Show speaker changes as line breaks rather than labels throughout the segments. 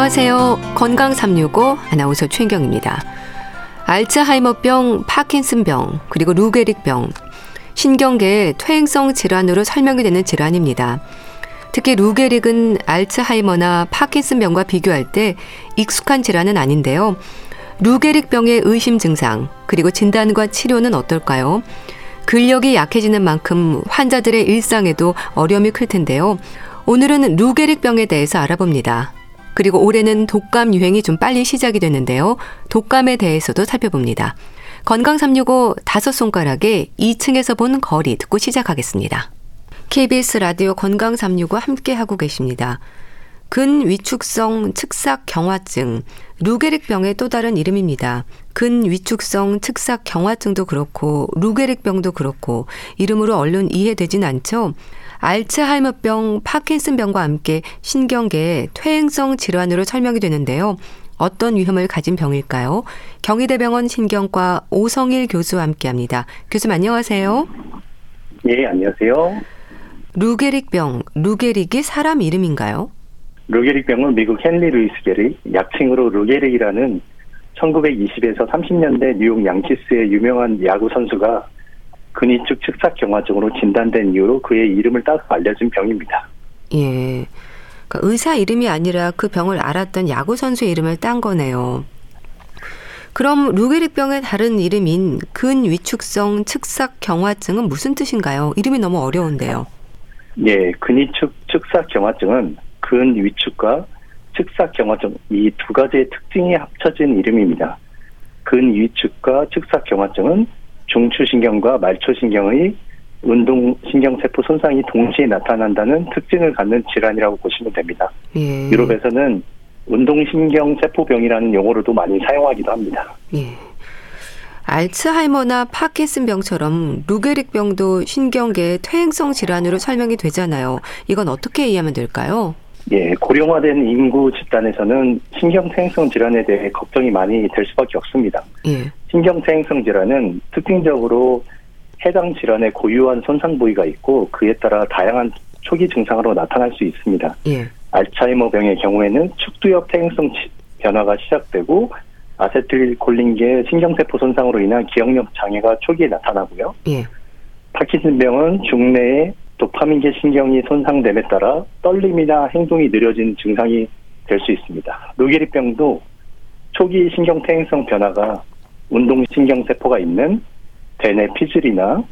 안녕하세요. 건강 365 아나운서 최인경입니다. 알츠하이머병, 파킨슨병, 그리고 루게릭병, 신경계의 퇴행성 질환으로 설명이 되는 질환입니다. 특히 루게릭은 알츠하이머나 파킨슨병과 비교할 때 익숙한 질환은 아닌데요. 루게릭병의 의심 증상, 그리고 진단과 치료는 어떨까요? 근력이 약해지는 만큼 환자들의 일상에도 어려움이 클 텐데요. 오늘은 루게릭병에 대해서 알아봅니다. 그리고 올해는 독감 유행이 좀 빨리 시작이 됐는데요. 독감에 대해서도 살펴봅니다. 건강 365 다섯 손가락에 2층에서 본 거리 듣고 시작하겠습니다. KBS 라디오 건강 365 함께 하고 계십니다. 근위축성 측삭 경화증, 루게릭병의 또 다른 이름입니다. 근위축성 측삭 경화증도 그렇고 루게릭병도 그렇고 이름으로 얼른 이해되진 않죠. 알츠하이머병, 파킨슨병과 함께 신경계의 퇴행성 질환으로 설명이 되는데요. 어떤 위험을 가진 병일까요? 경희대병원 신경과 오성일 교수와 함께합니다. 교수님 안녕하세요.
예, 안녕하세요.
루게릭병, 루게릭이 사람 이름인가요?
루게릭병은 미국 헨리 루이스 게릭, 약칭으로 루게릭이라는 1920에서 30년대 뉴욕 양키스의 유명한 야구 선수가 근위축 측삭 경화증으로 진단된 이후로 그의 이름을 따서 알려진 병입니다.
예. 그러니까 의사 이름이 아니라 그 병을 알았던 야구 선수의 이름을 딴 거네요. 그럼 루게릭병의 다른 이름인 근위축성 측삭 경화증은 무슨 뜻인가요? 이름이 너무 어려운데요.
예, 근위축 측삭 경화증은 근위축과 측삭 경화증 이 두 가지의 특징이 합쳐진 이름입니다. 근위축과 측삭 경화증은 중추신경과 말초신경의 운동신경세포 손상이 동시에 나타난다는 특징을 갖는 질환이라고 보시면 됩니다. 예. 유럽에서는 운동신경세포병이라는 용어로도 많이 사용하기도 합니다. 예.
알츠하이머나 파킨슨병처럼 루게릭병도 신경계 퇴행성 질환으로 설명이 되잖아요. 이건 어떻게 이해하면 될까요?
예, 고령화된 인구 집단에서는 신경퇴행성 질환에 대해 걱정이 많이 될 수밖에 없습니다. 예. 신경퇴행성 질환은 특징적으로 해당 질환의 고유한 손상 부위가 있고 그에 따라 다양한 초기 증상으로 나타날 수 있습니다. 예. 알츠하이머 병의 경우에는 축두엽 퇴행성 변화가 시작되고 아세틸콜린계 신경세포 손상으로 인한 기억력 장애가 초기에 나타나고요. 예. 파킨슨병은 중내에 도파민계 신경이 손상됨에 따라 떨림이나 행동이 느려진 증상이 될 수 있습니다. 루게리병도 초기 신경퇴행성 변화가 운동신경세포가 있는 대뇌 피질이나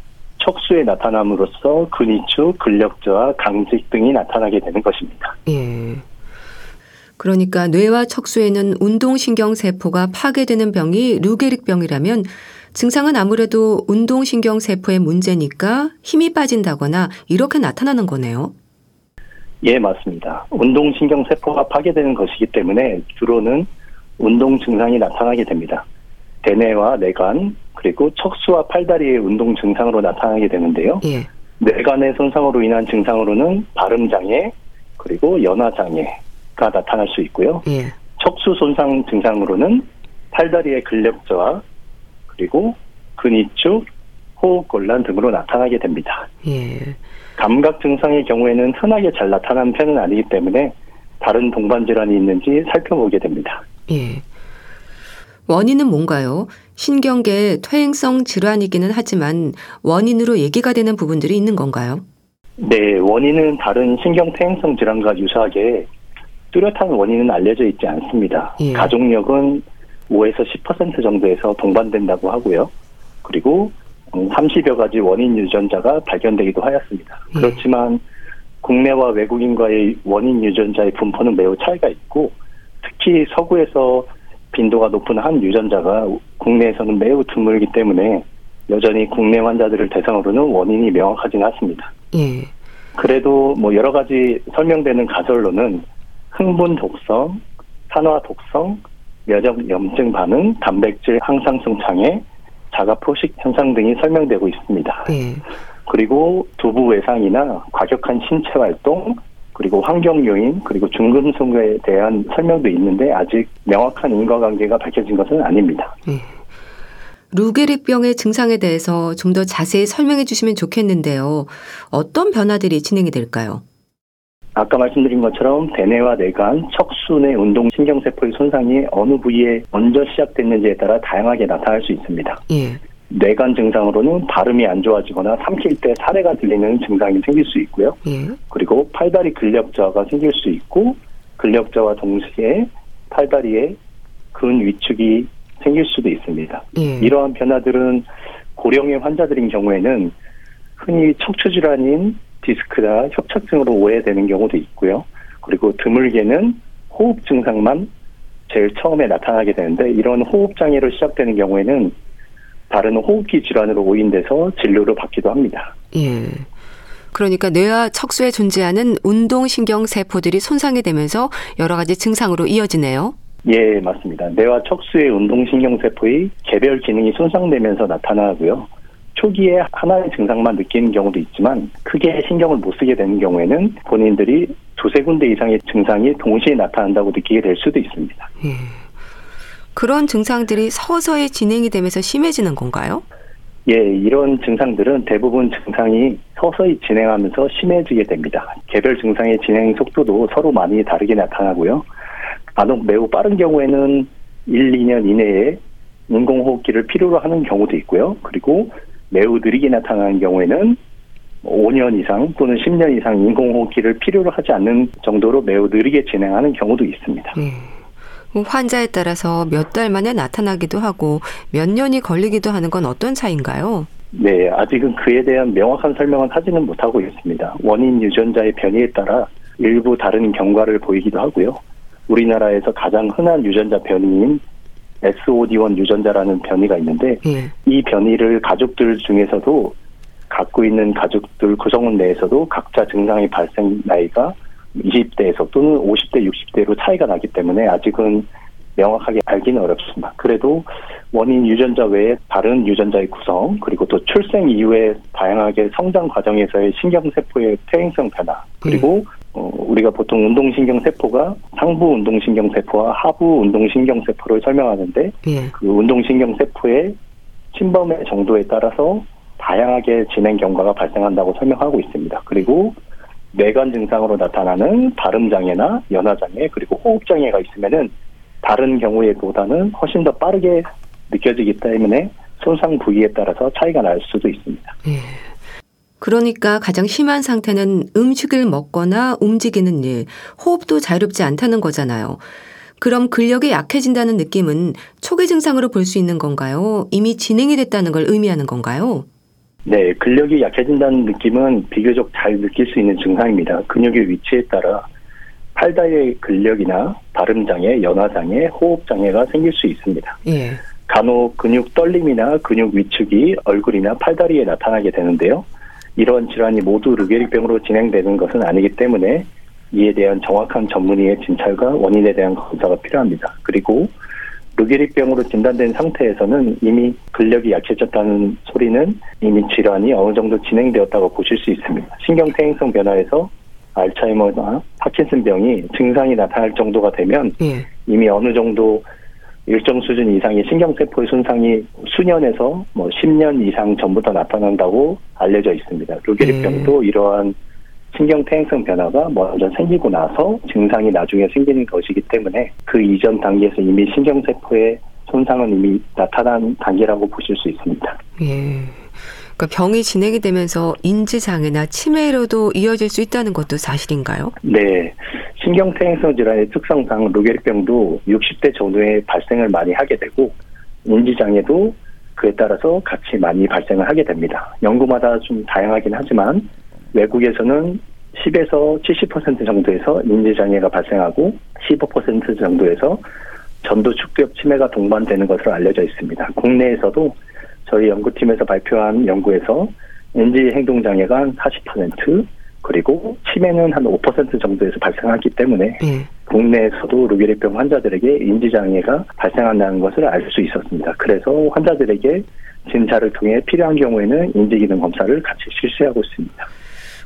척수에 나타남으로써 근위축, 근력저하, 강직 등이 나타나게 되는 것입니다. 예.
그러니까 뇌와 척수에는 운동신경세포가 파괴되는 병이 루게릭병이라면 증상은 아무래도 운동신경 세포의 문제니까 힘이 빠진다거나 이렇게 나타나는 거네요.
예, 맞습니다. 운동신경 세포가 파괴되는 것이기 때문에 주로는 운동 증상이 나타나게 됩니다. 대뇌와 뇌관, 그리고 척수와 팔다리의 운동 증상으로 나타나게 되는데요. 예. 뇌관의 손상으로 인한 증상으로는 발음 장애, 그리고 연화 장애가 나타날 수 있고요. 예. 척수 손상 증상으로는 팔다리의 근력 저하, 그리고 근위축, 호흡곤란 등으로 나타나게 됩니다. 예. 감각 증상의 경우에는 흔하게 잘 나타나는 편은 아니기 때문에 다른 동반 질환이 있는지 살펴보게 됩니다. 예.
원인은 뭔가요? 신경계 퇴행성 질환이기는 하지만 원인으로 얘기가 되는 부분들이 있는 건가요?
네, 원인은 다른 신경 퇴행성 질환과 유사하게 뚜렷한 원인은 알려져 있지 않습니다. 예. 가족력은 5에서 10% 정도에서 동반된다고 하고요. 그리고 30여 가지 원인 유전자가 발견되기도 하였습니다. 예. 그렇지만 국내와 외국인과의 원인 유전자의 분포는 매우 차이가 있고 특히 서구에서 빈도가 높은 한 유전자가 국내에서는 매우 드물기 때문에 여전히 국내 환자들을 대상으로는 원인이 명확하지는 않습니다. 예. 그래도 뭐 여러 가지 설명되는 가설로는 흥분 독성, 산화 독성, 면역 염증 반응, 단백질 항상성 장애, 자가 포식 현상 등이 설명되고 있습니다. 네. 그리고 두부 외상이나 과격한 신체 활동, 그리고 환경 요인, 그리고 중금속에 대한 설명도 있는데 아직 명확한 인과관계가 밝혀진 것은 아닙니다. 네.
루게릭병의 증상에 대해서 좀 더 자세히 설명해 주시면 좋겠는데요. 어떤 변화들이 진행이 될까요?
아까 말씀드린 것처럼 대뇌와 뇌간, 척수내 운동 신경세포의 손상이 어느 부위에 먼저 시작됐는지에 따라 다양하게 나타날 수 있습니다. 예. 뇌간 증상으로는 발음이 안 좋아지거나 삼킬 때 사례가 들리는 증상이 생길 수 있고요. 예. 그리고 팔다리 근력 저하가 생길 수 있고 근력 저와 동시에 팔다리에 근 위축이 생길 수도 있습니다. 예. 이러한 변화들은 고령의 환자들인 경우에는 흔히 척추 질환인 디스크나 협착증으로 오해되는 경우도 있고요. 그리고 드물게는 호흡 증상만 제일 처음에 나타나게 되는데 이런 호흡 장애로 시작되는 경우에는 다른 호흡기 질환으로 오인돼서 진료를 받기도 합니다.
예. 그러니까 뇌와 척수에 존재하는 운동신경 세포들이 손상이 되면서 여러 가지 증상으로 이어지네요.
예, 맞습니다. 뇌와 척수의 운동신경 세포의 개별 기능이 손상되면서 나타나고요. 초기에 하나의 증상만 느끼는 경우도 있지만 크게 신경을 못 쓰게 되는 경우에는 본인들이 두세 군데 이상의 증상이 동시에 나타난다고 느끼게 될 수도 있습니다. 예.
그런 증상들이 서서히 진행이 되면서 심해지는 건가요?
예, 이런 증상들은 대부분 증상이 서서히 진행하면서 심해지게 됩니다. 개별 증상의 진행 속도도 서로 많이 다르게 나타나고요. 간혹 매우 빠른 경우에는 1, 2년 이내에 인공호흡기를 필요로 하는 경우도 있고요. 그리고 매우 느리게 나타나는 경우에는 5년 이상 또는 10년 이상 인공호흡기를 필요로 하지 않는 정도로 매우 느리게 진행하는 경우도 있습니다. 네.
환자에 따라서 몇 달 만에 나타나기도 하고 몇 년이 걸리기도 하는 건 어떤 차이인가요?
네, 아직은 그에 대한 명확한 설명은 하지는 못하고 있습니다. 원인 유전자의 변이에 따라 일부 다른 경과를 보이기도 하고요. 우리나라에서 가장 흔한 유전자 변이인 SOD1 유전자라는 변이가 있는데 예. 이 변이를 가족들 중에서도 갖고 있는 가족들 구성원 내에서도 각자 증상의 발생 나이가 20대에서 또는 50대, 60대로 차이가 나기 때문에 아직은 명확하게 알기는 어렵습니다. 그래도 원인 유전자 외에 다른 유전자의 구성 그리고 또 출생 이후에 다양하게 성장 과정에서의 신경세포의 퇴행성 변화 그리고 음. 어, 우리가 보통 운동신경 세포가 상부 운동신경 세포와 하부 운동신경 세포를 설명하는데 예. 그 운동신경 세포의 침범의 정도에 따라서 다양하게 진행 경과가 발생한다고 설명하고 있습니다. 그리고 뇌관 증상으로 나타나는 발음 장애나 연화 장애 그리고 호흡 장애가 있으면은 다른 경우에 보다는 훨씬 더 빠르게 느껴지기 때문에 손상 부위에 따라서 차이가 날 수도 있습니다. 예.
그러니까 가장 심한 상태는 음식을 먹거나 움직이는 일, 호흡도 자유롭지 않다는 거잖아요. 그럼 근력이 약해진다는 느낌은 초기 증상으로 볼 수 있는 건가요? 이미 진행이 됐다는 걸 의미하는 건가요?
네, 근력이 약해진다는 느낌은 비교적 잘 느낄 수 있는 증상입니다. 근육의 위치에 따라 팔다리의 근력이나 발음장애, 연화장애, 호흡장애가 생길 수 있습니다. 예. 간혹 근육 떨림이나 근육 위축이 얼굴이나 팔다리에 나타나게 되는데요. 이런 질환이 모두 르게릭병으로 진행되는 것은 아니기 때문에 이에 대한 정확한 전문의의 진찰과 원인에 대한 검사가 필요합니다. 그리고 르게릭병으로 진단된 상태에서는 이미 근력이 약해졌다는 소리는 이미 질환이 어느 정도 진행되었다고 보실 수 있습니다. 신경퇴행성 변화에서 알츠하이머나 파킨슨병이 증상이 나타날 정도가 되면 예. 이미 어느 정도 일정 수준 이상의 신경세포의 손상이 수년에서 뭐 10년 이상 전부터 나타난다고 알려져 있습니다. 루게릭병도 음. 이러한 신경 퇴행성 변화가 먼저 생기고 나서 증상이 나중에 생기는 것이기 때문에 그 이전 단계에서 이미 신경세포의 손상은 이미 나타난 단계라고 보실 수 있습니다.
예. 그러니까 병이 진행이 되면서 인지장애나 치매로도 이어질 수 있다는 것도 사실인가요?
네. 신경퇴행성 질환의 특성상 루게릭병도 60대 전후에 발생을 많이 하게 되고 인지장애도 그에 따라서 같이 많이 발생을 하게 됩니다. 연구마다 좀 다양하긴 하지만 외국에서는 10에서 70% 정도에서 인지장애가 발생하고 15% 정도에서 전도 축두엽 치매가 동반되는 것으로 알려져 있습니다. 국내에서도 저희 연구팀에서 발표한 연구에서 인지 행동 장애가 한 40%, 그리고 치매는 한 5% 정도에서 발생하기 때문에 네. 국내에서도 루게릭병 환자들에게 인지 장애가 발생한다는 것을 알 수 있었습니다. 그래서 환자들에게 진찰을 통해 필요한 경우에는 인지 기능 검사를 같이 실시하고 있습니다.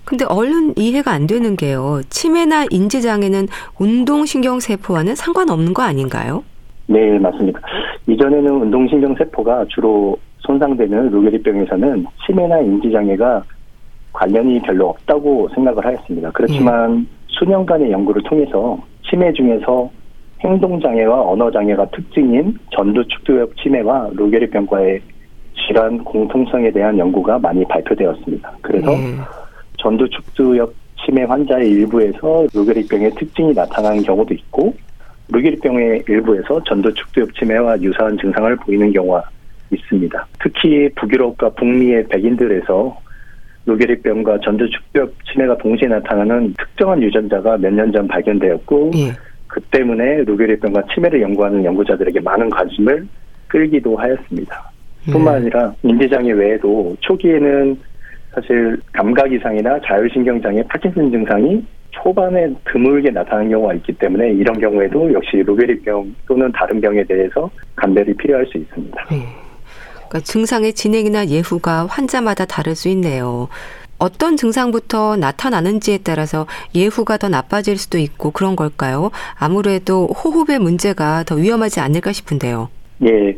근데 얼른 이해가 안 되는 게요. 치매나 인지 장애는 운동신경 세포와는 상관없는 거 아닌가요?
네, 맞습니다. 이전에는 운동신경 세포가 주로 손상되는 루게릭병에서는 치매나 인지장애가 관련이 별로 없다고 생각을 하였습니다. 그렇지만 예. 수년간의 연구를 통해서 치매 중에서 행동장애와 언어장애가 특징인 전두축두엽 치매와 루게릭병과의 질환 공통성에 대한 연구가 많이 발표되었습니다. 그래서 음. 전두축두엽 치매 환자의 일부에서 루게릭병의 특징이 나타나는 경우도 있고 루게릭병의 일부에서 전두축두엽 치매와 유사한 증상을 보이는 경우가 있습니다. 특히 북유럽과 북미의 백인들에서 루게릭병과 전두축두엽 치매가 동시에 나타나는 특정한 유전자가 몇 년 전 발견되었고 예. 그 때문에 루게릭병과 치매를 연구하는 연구자들에게 많은 관심을 끌기도 하였습니다. 뿐만 예. 아니라 인지장애 외에도 초기에는 사실 감각 이상이나 자율신경장애, 파킨슨 증상이 초반에 드물게 나타나는 경우가 있기 때문에 이런 경우에도 역시 루게릭병 또는 다른 병에 대해서 감별이 필요할 수 있습니다. 네.
그러니까 증상의 진행이나 예후가 환자마다 다를 수 있네요. 어떤 증상부터 나타나는지에 따라서 예후가 더 나빠질 수도 있고 그런 걸까요? 아무래도 호흡의 문제가 더 위험하지 않을까 싶은데요.
예.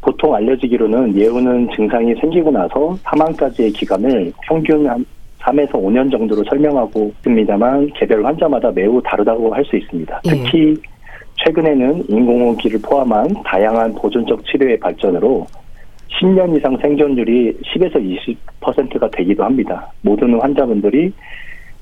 보통 알려지기로는 예후는 증상이 생기고 나서 사망까지의 기간을 평균 한 3에서 5년 정도로 설명하고 있습니다만 개별 환자마다 매우 다르다고 할 수 있습니다. 예. 특히 최근에는 인공호흡기를 포함한 다양한 보존적 치료의 발전으로 10년 이상 생존율이 10에서 20%가 되기도 합니다. 모든 환자분들이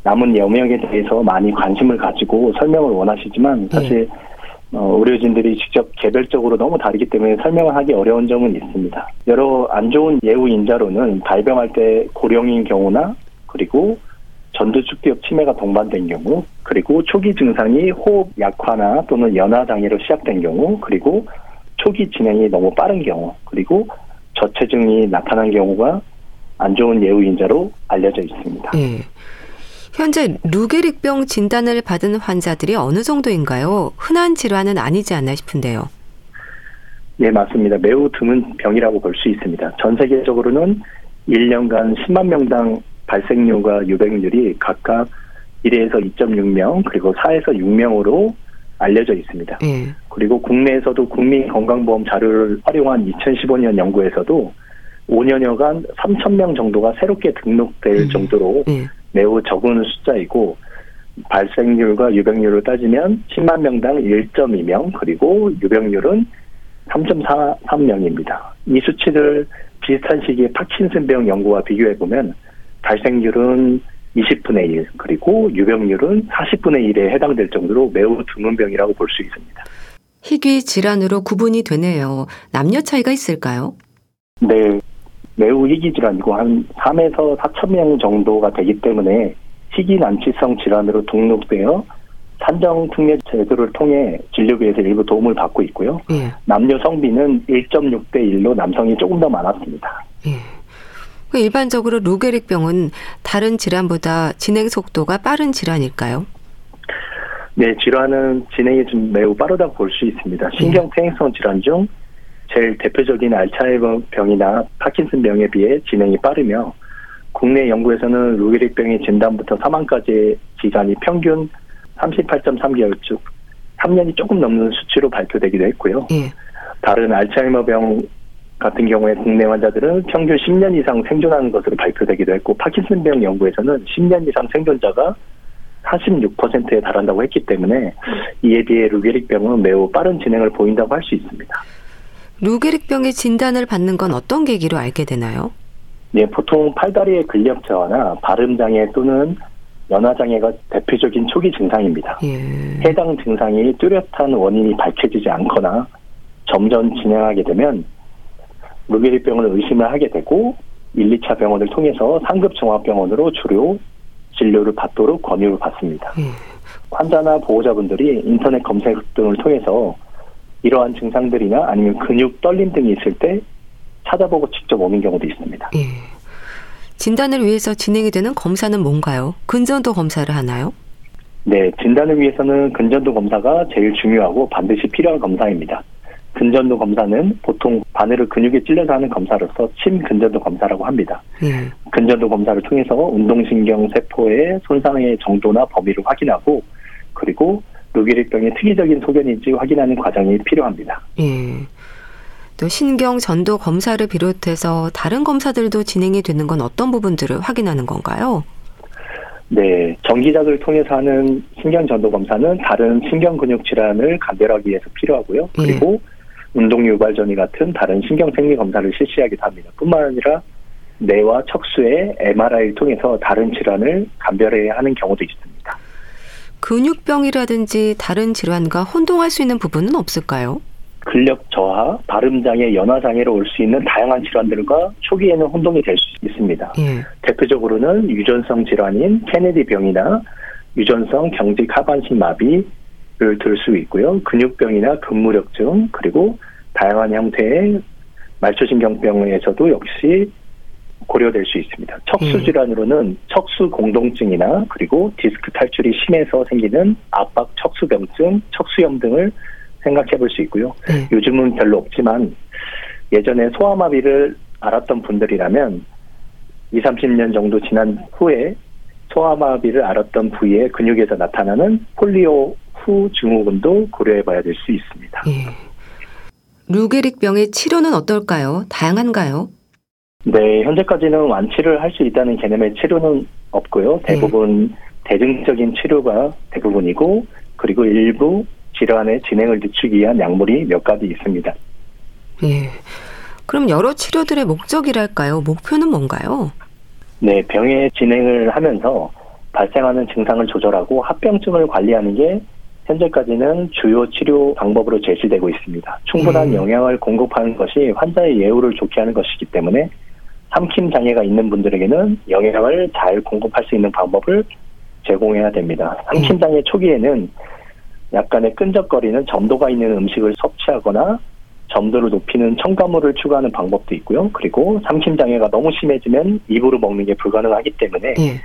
남은 여명에 대해서 많이 관심을 가지고 설명을 원하시지만 사실 네. 어, 의료진들이 직접 개별적으로 너무 다르기 때문에 설명을 하기 어려운 점은 있습니다. 여러 안 좋은 예후 인자로는 발병할 때 고령인 경우나 그리고 전두축기엽 치매가 동반된 경우, 그리고 초기 증상이 호흡 약화나 또는 연화 장애로 시작된 경우, 그리고 초기 진행이 너무 빠른 경우, 그리고 저체중이 나타난 경우가 안 좋은 예후 인자로 알려져 있습니다. 네.
현재 루게릭병 진단을 받은 환자들이 어느 정도인가요? 흔한 질환은 아니지 않나 싶은데요.
네, 맞습니다. 매우 드문 병이라고 볼 수 있습니다. 전 세계적으로는 1년간 10만 명당 발생률과 유병률이 각각 1에서 2.6명, 그리고 4에서 6명으로 알려져 있습니다. 예. 그리고 국내에서도 국민건강보험 자료를 활용한 2015년 연구에서도 5년여간 3천 명 정도가 새롭게 등록될 음. 정도로 예. 매우 적은 숫자이고 발생률과 유병률을 따지면 10만 명당 1.2명 그리고 유병률은 3.43명입니다. 이 수치를 비슷한 시기에 파킨슨병 연구와 비교해 보면 발생률은 20분의 1, 그리고 유병률은 40분의 1에 해당될 정도로 매우 드문 병이라고 볼 수 있습니다.
희귀 질환으로 구분이 되네요. 남녀 차이가 있을까요?
네. 매우 희귀 질환이고 한 3에서 4천 명 정도가 되기 때문에 희귀 난치성 질환으로 등록되어 산정 특례 제도를 통해 진료비에서 일부 도움을 받고 있고요. 예. 남녀 성비는 1.6대 1로 남성이 조금 더 많았습니다. 예.
그 일반적으로 루게릭병은 다른 질환보다 진행 속도가 빠른 질환일까요?
네, 질환은 진행이 좀 매우 빠르다고 볼 수 있습니다. 신경 퇴행성 질환 중 제일 대표적인 알츠하이머 병이나 파킨슨 병에 비해 진행이 빠르며 국내 연구에서는 루게릭 병의 진단부터 사망까지의 기간이 평균 38.3개월 즉 3년이 조금 넘는 수치로 발표되기도 했고요. 예. 다른 알츠하이머 병 같은 경우에 국내 환자들은 평균 10년 이상 생존하는 것으로 발표되기도 했고 파킨슨 병 연구에서는 10년 이상 생존자가 46%에 달한다고 했기 때문에 이에 비해 루게릭병은 매우 빠른 진행을 보인다고 할 수 있습니다.
루게릭병의 진단을 받는 건 어떤 계기로 알게 되나요?
네, 보통 팔다리의 근력 저하나 발음 장애 또는 연화 장애가 대표적인 초기 증상입니다. 예. 해당 증상이 뚜렷한 원인이 밝혀지지 않거나 점점 진행하게 되면 루게릭병을 의심을 하게 되고 1, 2차 병원을 통해서 상급 종합병원으로 주로 진료를 받도록 권유를 받습니다. 음. 환자나 보호자분들이 인터넷 검색 등을 통해서 이러한 증상들이나 아니면 근육 떨림 등이 있을 때 찾아보고 직접 오는 경우도 있습니다. 예.
진단을 위해서 진행이 되는 검사는 뭔가요? 근전도 검사를 하나요?
네, 진단을 위해서는 근전도 검사가 제일 중요하고 반드시 필요한 검사입니다. 근전도 검사는 보통 바늘을 근육에 찔려서 하는 검사로서 침 근전도 검사라고 합니다. 예. 근전도 검사를 통해서 운동신경 세포의 손상의 정도나 범위를 확인하고 그리고 루게릭병의 특이적인 소견인지 확인하는 과정이 필요합니다. 예.
또 신경 전도 검사를 비롯해서 다른 검사들도 진행이 되는 건 어떤 부분들을 확인하는 건가요?
네, 정기작을 통해서 하는 신경 전도 검사는 다른 신경 근육 질환을 감별하기 위해서 필요하고요. 예. 그리고 예. 운동 유발 전이 같은 다른 신경 생리 검사를 실시하기도 합니다. 뿐만 아니라 뇌와 척수의 MRI를 통해서 다른 질환을 감별해야 하는 경우도 있습니다.
근육병이라든지 다른 질환과 혼동할 수 있는 부분은 없을까요?
근력 저하, 발음 장애, 연화 장애로 올 수 있는 다양한 질환들과 초기에는 혼동이 될 수 있습니다. 예. 대표적으로는 유전성 질환인 케네디 병이나 유전성 경직 하반신 마비 를 들 수 있고요. 근육병이나 근무력증 그리고 다양한 형태의 말초신경병에서도 역시 고려될 수 있습니다. 척수 예. 질환으로는 척수 공동증이나 그리고 디스크 탈출이 심해서 생기는 압박 척수병증, 척수염 등을 생각해 볼 수 있고요. 네. 요즘은 별로 없지만 예전에 소아마비를 알았던 분들이라면 20, 30년 정도 지난 후에 소아마비를 알았던 부위의 근육에서 나타나는 폴리오 후 증후군도 고려해 봐야 될 수 있습니다. 예.
루게릭병의 치료는 어떨까요? 다양한가요?
네, 현재까지는 완치를 할 수 있다는 개념의 치료는 없고요. 대부분 예. 대증적인 치료가 대부분이고 그리고 일부 질환의 진행을 늦추기 위한 약물이 몇 가지 있습니다.
예. 그럼 여러 치료들의 목적이랄까요? 목표는 뭔가요?
네, 병의 진행을 하면서 발생하는 증상을 조절하고 합병증을 관리하는 게 현재까지는 주요 치료 방법으로 제시되고 있습니다. 충분한 음. 영양을 공급하는 것이 환자의 예후를 좋게 하는 것이기 때문에 삼킴 장애가 있는 분들에게는 영양을 잘 공급할 수 있는 방법을 제공해야 됩니다. 삼킴 장애 초기에는 약간의 끈적거리는 점도가 있는 음식을 섭취하거나 점도를 높이는 첨가물을 추가하는 방법도 있고요. 그리고 삼킴 장애가 너무 심해지면 입으로 먹는 게 불가능하기 때문에 예.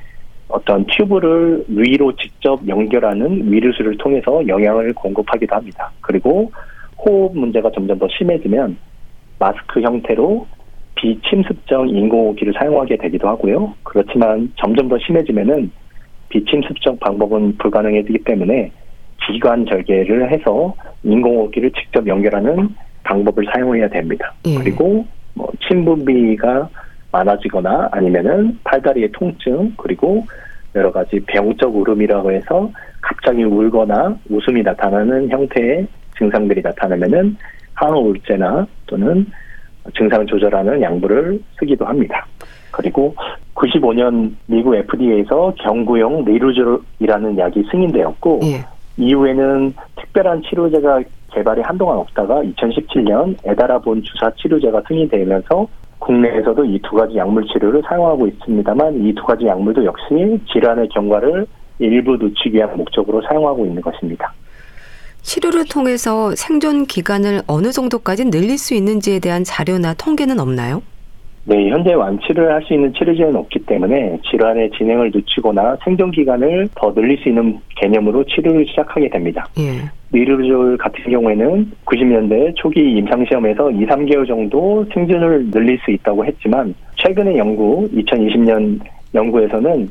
어떤 튜브를 위로 직접 연결하는 위르스를 통해서 영양을 공급하기도 합니다. 그리고 호흡 문제가 점점 더 심해지면 마스크 형태로 비침습정 인공호흡기를 사용하게 되기도 하고요. 그렇지만 점점 더 심해지면은 비침습정 방법은 불가능해지기 때문에 기관 절개를 해서 인공호흡기를 직접 연결하는 방법을 사용해야 됩니다. 예. 그리고 뭐 침분비가 많아지거나 아니면은 팔다리의 통증 그리고 여러 가지 병적 울음이라고 해서 갑자기 울거나 웃음이 나타나는 형태의 증상들이 나타나면은 항우울제나 또는 증상을 조절하는 약물을 쓰기도 합니다. 그리고 95년 미국 FDA에서 경구용 리루즈이라는 약이 승인되었고 예. 이후에는 특별한 치료제가 개발이 한동안 없다가 2017년 에다라본 주사 치료제가 승인되면서 국내에서도 이 두 가지 약물 치료를 사용하고 있습니다만 이 두 가지 약물도 역시 질환의 경과를 일부 늦추기 위한 목적으로 사용하고 있는 것입니다.
치료를 통해서 생존 기간을 어느 정도까지 늘릴 수 있는지에 대한 자료나 통계는 없나요?
네, 현재 완치를 할 수 있는 치료제는 없기 때문에 질환의 진행을 늦추거나 생존 기간을 더 늘릴 수 있는 개념으로 치료를 시작하게 됩니다. 예. 리르졸 같은 경우에는 90년대 초기 임상시험에서 2, 3개월 정도 생존을 늘릴 수 있다고 했지만 최근의 연구, 2020년 연구에서는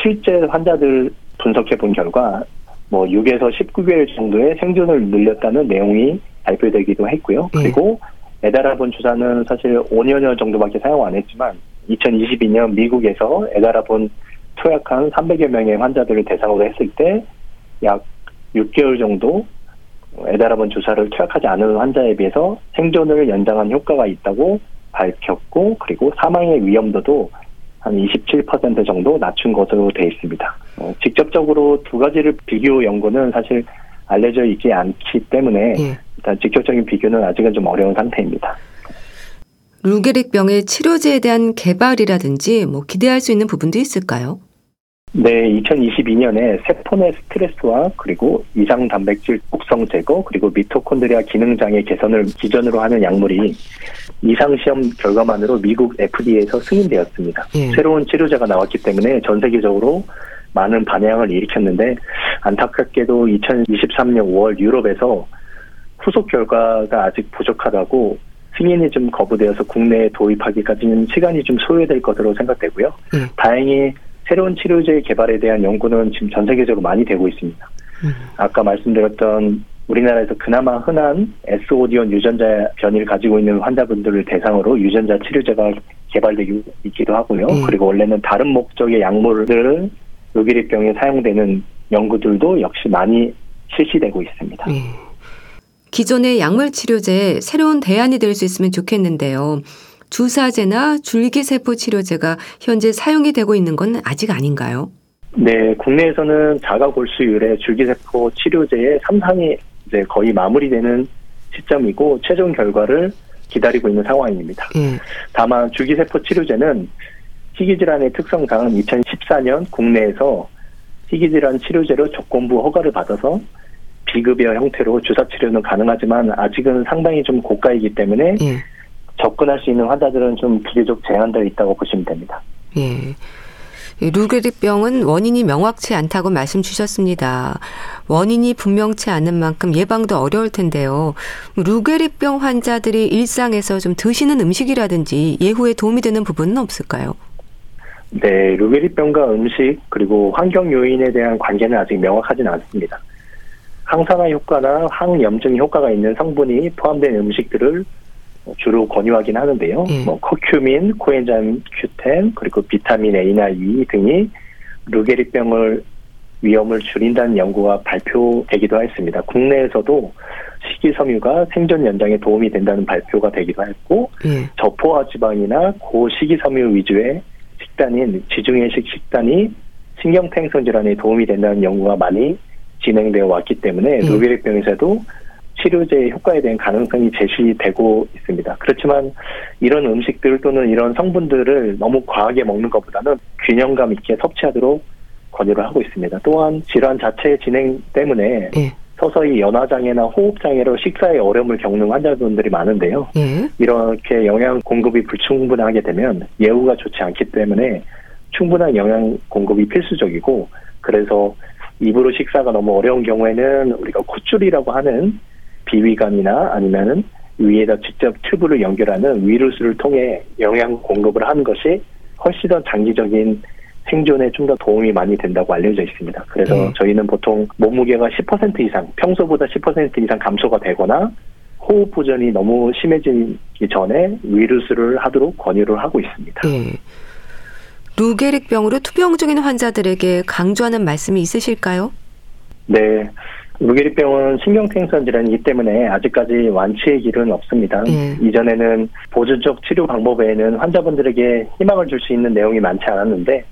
실제 환자들 분석해 본 결과 뭐 6에서 19개월 정도의 생존을 늘렸다는 내용이 발표되기도 했고요. 예. 그리고 에다라본 주사는 사실 5년여 정도밖에 사용 안 했지만 2022년 미국에서 에다라본 투약한 300여 명의 환자들을 대상으로 했을 때 약 6개월 정도 에다라본 주사를 투약하지 않은 환자에 비해서 생존을 연장한 효과가 있다고 밝혔고 그리고 사망의 위험도도 한 27% 정도 낮춘 것으로 되어 있습니다. 어, 직접적으로 두 가지를 비교 연구는 사실 알려져 있지 않기 때문에 예. 일단 직접적인 비교는 아직은 좀 어려운 상태입니다.
루게릭병의 치료제에 대한 개발이라든지 뭐 기대할 수 있는 부분도 있을까요?
네, 2022년에 세포 내 스트레스와 그리고 이상 단백질 독성 제거 그리고 미토콘드리아 기능 장애 개선을 기전으로 하는 약물이 이상 시험 결과만으로 미국 FDA에서 승인되었습니다. 예. 새로운 치료제가 나왔기 때문에 전 세계적으로 많은 반향을 일으켰는데 안타깝게도 2023년 5월 유럽에서 후속 결과가 아직 부족하다고 승인이 좀 거부되어서 국내에 도입하기까지는 시간이 좀 소요될 것으로 생각되고요. 음. 다행히 새로운 치료제 개발에 대한 연구는 지금 전 세계적으로 많이 되고 있습니다. 음. 아까 말씀드렸던 우리나라에서 그나마 흔한 S오디온 유전자 변이를 가지고 있는 환자분들을 대상으로 유전자 치료제가 개발되고 있기도 하고요. 음. 그리고 원래는 다른 목적의 약물을 루게릭병에 사용되는 연구들도 역시 많이 실시되고 있습니다. 예.
기존의 약물 치료제 새로운 대안이 될 수 있으면 좋겠는데요. 주사제나 줄기세포 치료제가 현재 사용이 되고 있는 건 아직 아닌가요?
네, 국내에서는 자가골수율의 줄기세포 치료제의 3상이 이제 거의 마무리되는 시점이고 최종 결과를 기다리고 있는 상황입니다. 예. 다만 줄기세포 치료제는 희귀질환의 특성상 2014년 국내에서 희귀질환 치료제로 조건부 허가를 받아서 비급여 형태로 주사 치료는 가능하지만 아직은 상당히 좀 고가이기 때문에 예. 접근할 수 있는 환자들은 좀 비교적 제한되어 있다고 보시면 됩니다.
예. 루게릭병은 원인이 명확치 않다고 말씀 주셨습니다. 원인이 분명치 않은 만큼 예방도 어려울 텐데요. 루게릭병 환자들이 일상에서 좀 드시는 음식이라든지 예후에 도움이 되는 부분은 없을까요?
네, 루게릭병과 음식 그리고 환경 요인에 대한 관계는 아직 명확하지는 않습니다. 항산화 효과나 항염증 효과가 있는 성분이 포함된 음식들을 주로 권유하긴 하는데요. 예. 뭐 코큐민, 코엔자임 Q10 그리고 비타민 A나 E 등이 루게릭병을 위험을 줄인다는 연구가 발표되기도 했습니다. 국내에서도 식이섬유가 생존 연장에 도움이 된다는 발표가 되기도 했고 예. 저포화 지방이나 고식이섬유 위주의 식단인 지중해식 식단이 신경퇴행성 질환에 도움이 된다는 연구가 많이 진행되어 왔기 때문에 예. 루게릭병에서도 치료제의 효과에 대한 가능성이 제시되고 있습니다. 그렇지만 이런 음식들 또는 이런 성분들을 너무 과하게 먹는 것보다는 균형감 있게 섭취하도록 권유를 하고 있습니다. 또한 질환 자체의 진행 때문에 예. 서서히 연화장애나 호흡장애로 식사에 어려움을 겪는 환자분들이 많은데요. 예. 이렇게 영양 공급이 불충분하게 되면 예후가 좋지 않기 때문에 충분한 영양 공급이 필수적이고 그래서 입으로 식사가 너무 어려운 경우에는 우리가 콧줄이라고 하는 비위감이나 아니면은 위에다 직접 튜브를 연결하는 위루스를 통해 영양 공급을 하는 것이 훨씬 더 장기적인 생존에 좀 더 도움이 많이 된다고 알려져 있습니다. 그래서 네. 저희는 보통 몸무게가 10% 이상, 평소보다 10% 이상 감소가 되거나 호흡 부전이 너무 심해지기 전에 위루스를 하도록 권유를 하고 있습니다. 네.
루게릭병으로 투병 중인 환자들에게 강조하는 말씀이 있으실까요?
네. 루게릭병은 신경퇴행성 질환이기 때문에 아직까지 완치의 길은 없습니다. 예. 이전에는 보조적 치료 방법 외에는 환자분들에게 희망을 줄 수 있는 내용이 많지 않았는데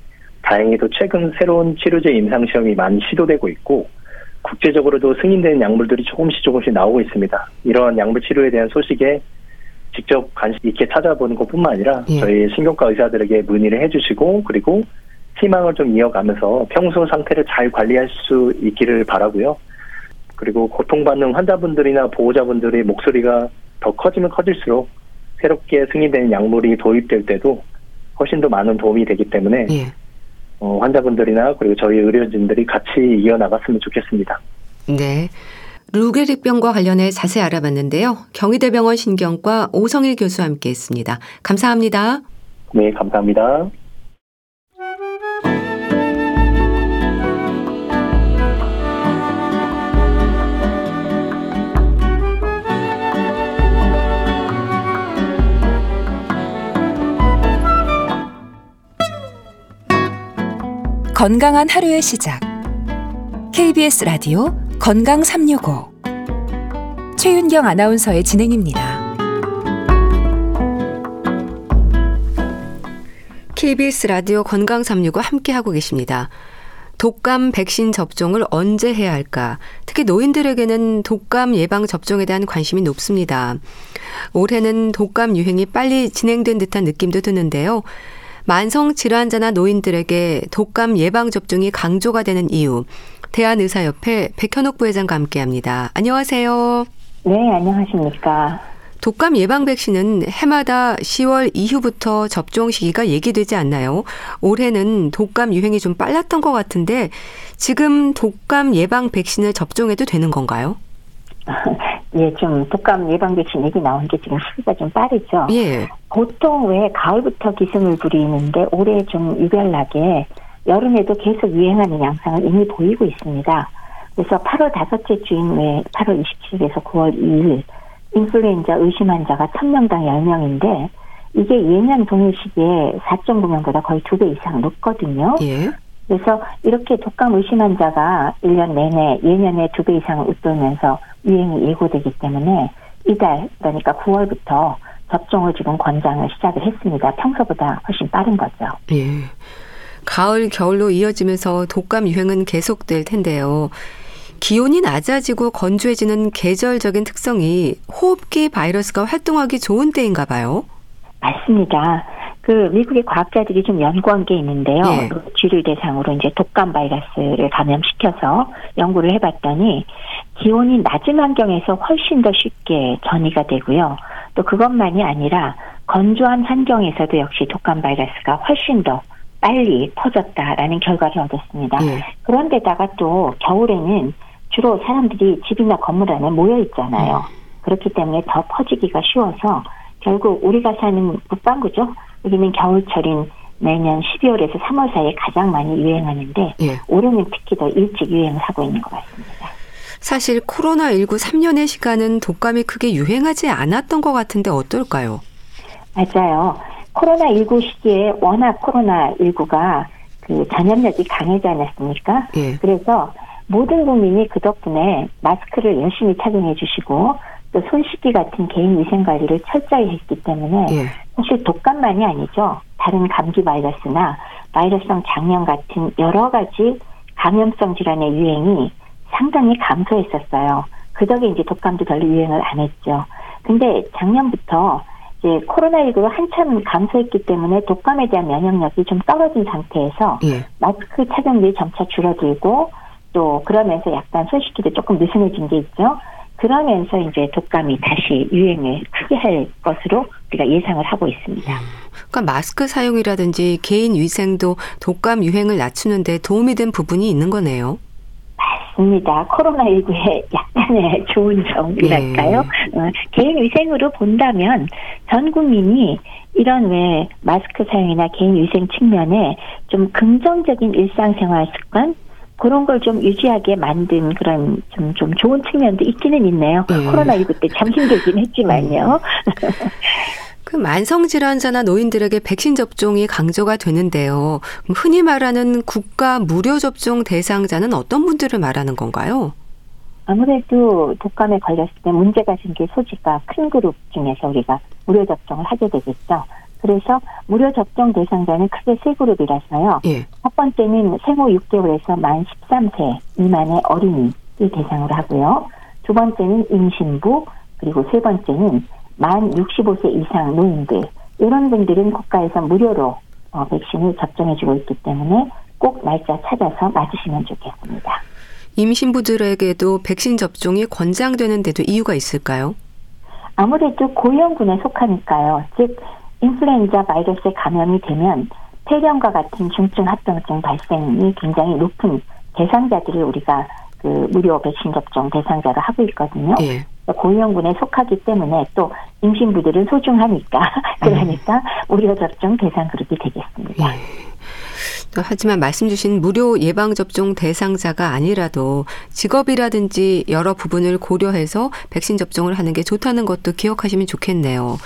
다행히도 최근 새로운 치료제 임상 시험이 많이 시도되고 있고 국제적으로도 승인된 약물들이 조금씩 조금씩 나오고 있습니다. 이러한 약물 치료에 대한 소식에 직접 관심 있게 찾아보는 것뿐만 아니라 예. 저희 신경과 의사들에게 문의를 해주시고 그리고 희망을 좀 이어가면서 평소 상태를 잘 관리할 수 있기를 바라고요. 그리고 고통받는 환자분들이나 보호자분들의 목소리가 더 커지면 커질수록 새롭게 승인된 약물이 도입될 때도 훨씬 더 많은 도움이 되기 때문에 예. 어, 환자분들이나 그리고 저희 의료진들이 같이 이어나갔으면 좋겠습니다.
네. 루게릭병과 관련해 자세히 알아봤는데요. 경희대병원 신경과 오성일 교수와 함께했습니다. 감사합니다.
네, 감사합니다.
건강한 하루의 시작. KBS 라디오 건강 365. 최윤경 아나운서의 진행입니다.
KBS 라디오 건강 365 함께 하고 계십니다. 독감 백신 접종을 언제 해야 할까? 특히 노인들에게는 독감 예방 접종에 대한 관심이 높습니다. 올해는 독감 유행이 빨리 진행된 듯한 느낌도 드는데요. 만성 질환자나 노인들에게 독감 예방 접종이 강조가 되는 이유 대한의사협회 백현옥 부회장과 함께합니다. 안녕하세요.
네, 안녕하십니까.
독감 예방 백신은 해마다 10월 이후부터 접종 시기가 얘기되지 않나요? 올해는 독감 유행이 좀 빨랐던 것 같은데 지금 독감 예방 백신을 접종해도 되는 건가요?
예, 좀 독감 예방 백신 얘기 나온 게 지금 시기가 좀 빠르죠. 예. 보통 왜 가을부터 기승을 부리는데 올해 좀 유별나게 여름에도 계속 유행하는 양상을 이미 보이고 있습니다. 그래서 8월 다섯째 주인 외 8월 27일에서 9월 2일 인플루엔자 의심 환자가 1000명당 10명인데 이게 예년 동일 시기에 4.9명보다 거의 두 배 이상 높거든요. 예. 그래서 이렇게 독감 의심 환자가 1년 내내 예년에 두배 이상 웃돌면서 유행이 예고되기 때문에 이달 그러니까 9월부터 접종을 지금 권장을 시작을 했습니다. 평소보다 훨씬 빠른 거죠.
예. 가을, 겨울로 이어지면서 독감 유행은 계속될 텐데요. 기온이 낮아지고 건조해지는 계절적인 특성이 호흡기 바이러스가 활동하기 좋은 때인가 봐요.
맞습니다. 그 미국의 과학자들이 좀 연구한 게 있는데요. 네. 쥐를 대상으로 이제 독감 바이러스를 감염시켜서 연구를 해봤더니 기온이 낮은 환경에서 훨씬 더 쉽게 전이가 되고요. 또 그것만이 아니라 건조한 환경에서도 역시 독감 바이러스가 훨씬 더 빨리 퍼졌다라는 결과를 얻었습니다. 네. 그런데다가 또 겨울에는 주로 사람들이 집이나 건물 안에 모여 있잖아요. 네. 그렇기 때문에 더 퍼지기가 쉬워서 결국 우리가 사는 북반구죠. 여기는 겨울철인 매년 12월에서 3월 사이에 가장 많이 유행하는데 예. 올해는 특히 더 일찍 유행을 하고 있는 것 같습니다.
사실 코로나19 3년의 시간은 독감이 크게 유행하지 않았던 것 같은데 어떨까요?
맞아요. 코로나19 시기에 워낙 코로나19가 그 전염력이 강하지 않았습니까? 예. 그래서 모든 국민이 그 덕분에 마스크를 열심히 착용해 주시고 또 손 씻기 같은 개인 위생 관리를 철저히 했기 때문에 예. 사실 독감만이 아니죠. 다른 감기 바이러스나 바이러스성 장염 같은 여러 가지 감염성 질환의 유행이 상당히 감소했었어요. 그 덕에 이제 독감도 별로 유행을 안 했죠. 근데 작년부터 이제 코로나19가 한참 감소했기 때문에 독감에 대한 면역력이 좀 떨어진 상태에서 예. 마스크 착용률이 점차 줄어들고 또 그러면서 약간 손 씻기도 조금 느슨해진 게 있죠. 그러면서 이제 독감이 다시 유행을 크게 할 것으로 우리가 예상을 하고 있습니다.
그러니까 마스크 사용이라든지 개인 위생도 독감 유행을 낮추는데 도움이 된 부분이 있는 거네요.
맞습니다. 코로나19의 약간의 좋은 점이랄까요? 예. 어, 개인 위생으로 본다면 전 국민이 이런 왜 마스크 사용이나 개인 위생 측면에 좀 긍정적인 일상생활 습관 그런 걸 좀 유지하게 만든 그런 좀, 좀 좋은 측면도 있기는 있네요. 네. 코로나19 때 참 힘들긴 했지만요.
그 만성질환자나 노인들에게 백신 접종이 강조가 되는데요. 흔히 말하는 국가 무료 접종 대상자는 어떤 분들을 말하는 건가요?
아무래도 독감에 걸렸을 때 문제가 생길 소지가 큰 그룹 중에서 우리가 무료 접종을 하게 되겠죠. 그래서 무료 접종 대상자는 크게 세 그룹이라서요. 예. 첫 번째는 생후 6개월에서 만 13세 미만의 어린이를 대상으로 하고요. 두 번째는 임신부, 그리고 세 번째는 만 65세 이상 노인들, 이런 분들은 국가에서 무료로 어, 백신을 접종해주고 있기 때문에 꼭 날짜 찾아서 맞으시면 좋겠습니다.
임신부들에게도 백신 접종이 권장되는 데도 이유가 있을까요?
아무래도 고위험군에 속하니까요. 즉 인플루엔자 바이러스에 감염이 되면 폐렴과 같은 중증 합병증 발생이 굉장히 높은 대상자들을 우리가 그 무료 백신 접종 대상자로 하고 있거든요. 예. 고위험군에 속하기 때문에 또 임신부들은 소중하니까 그러니까 음. 무료 접종 대상 그룹이 되겠습니다. 예.
하지만 말씀 주신 무료 예방 접종 대상자가 아니라도 직업이라든지 여러 부분을 고려해서 백신 접종을 하는 게 좋다는 것도 기억하시면 좋겠네요.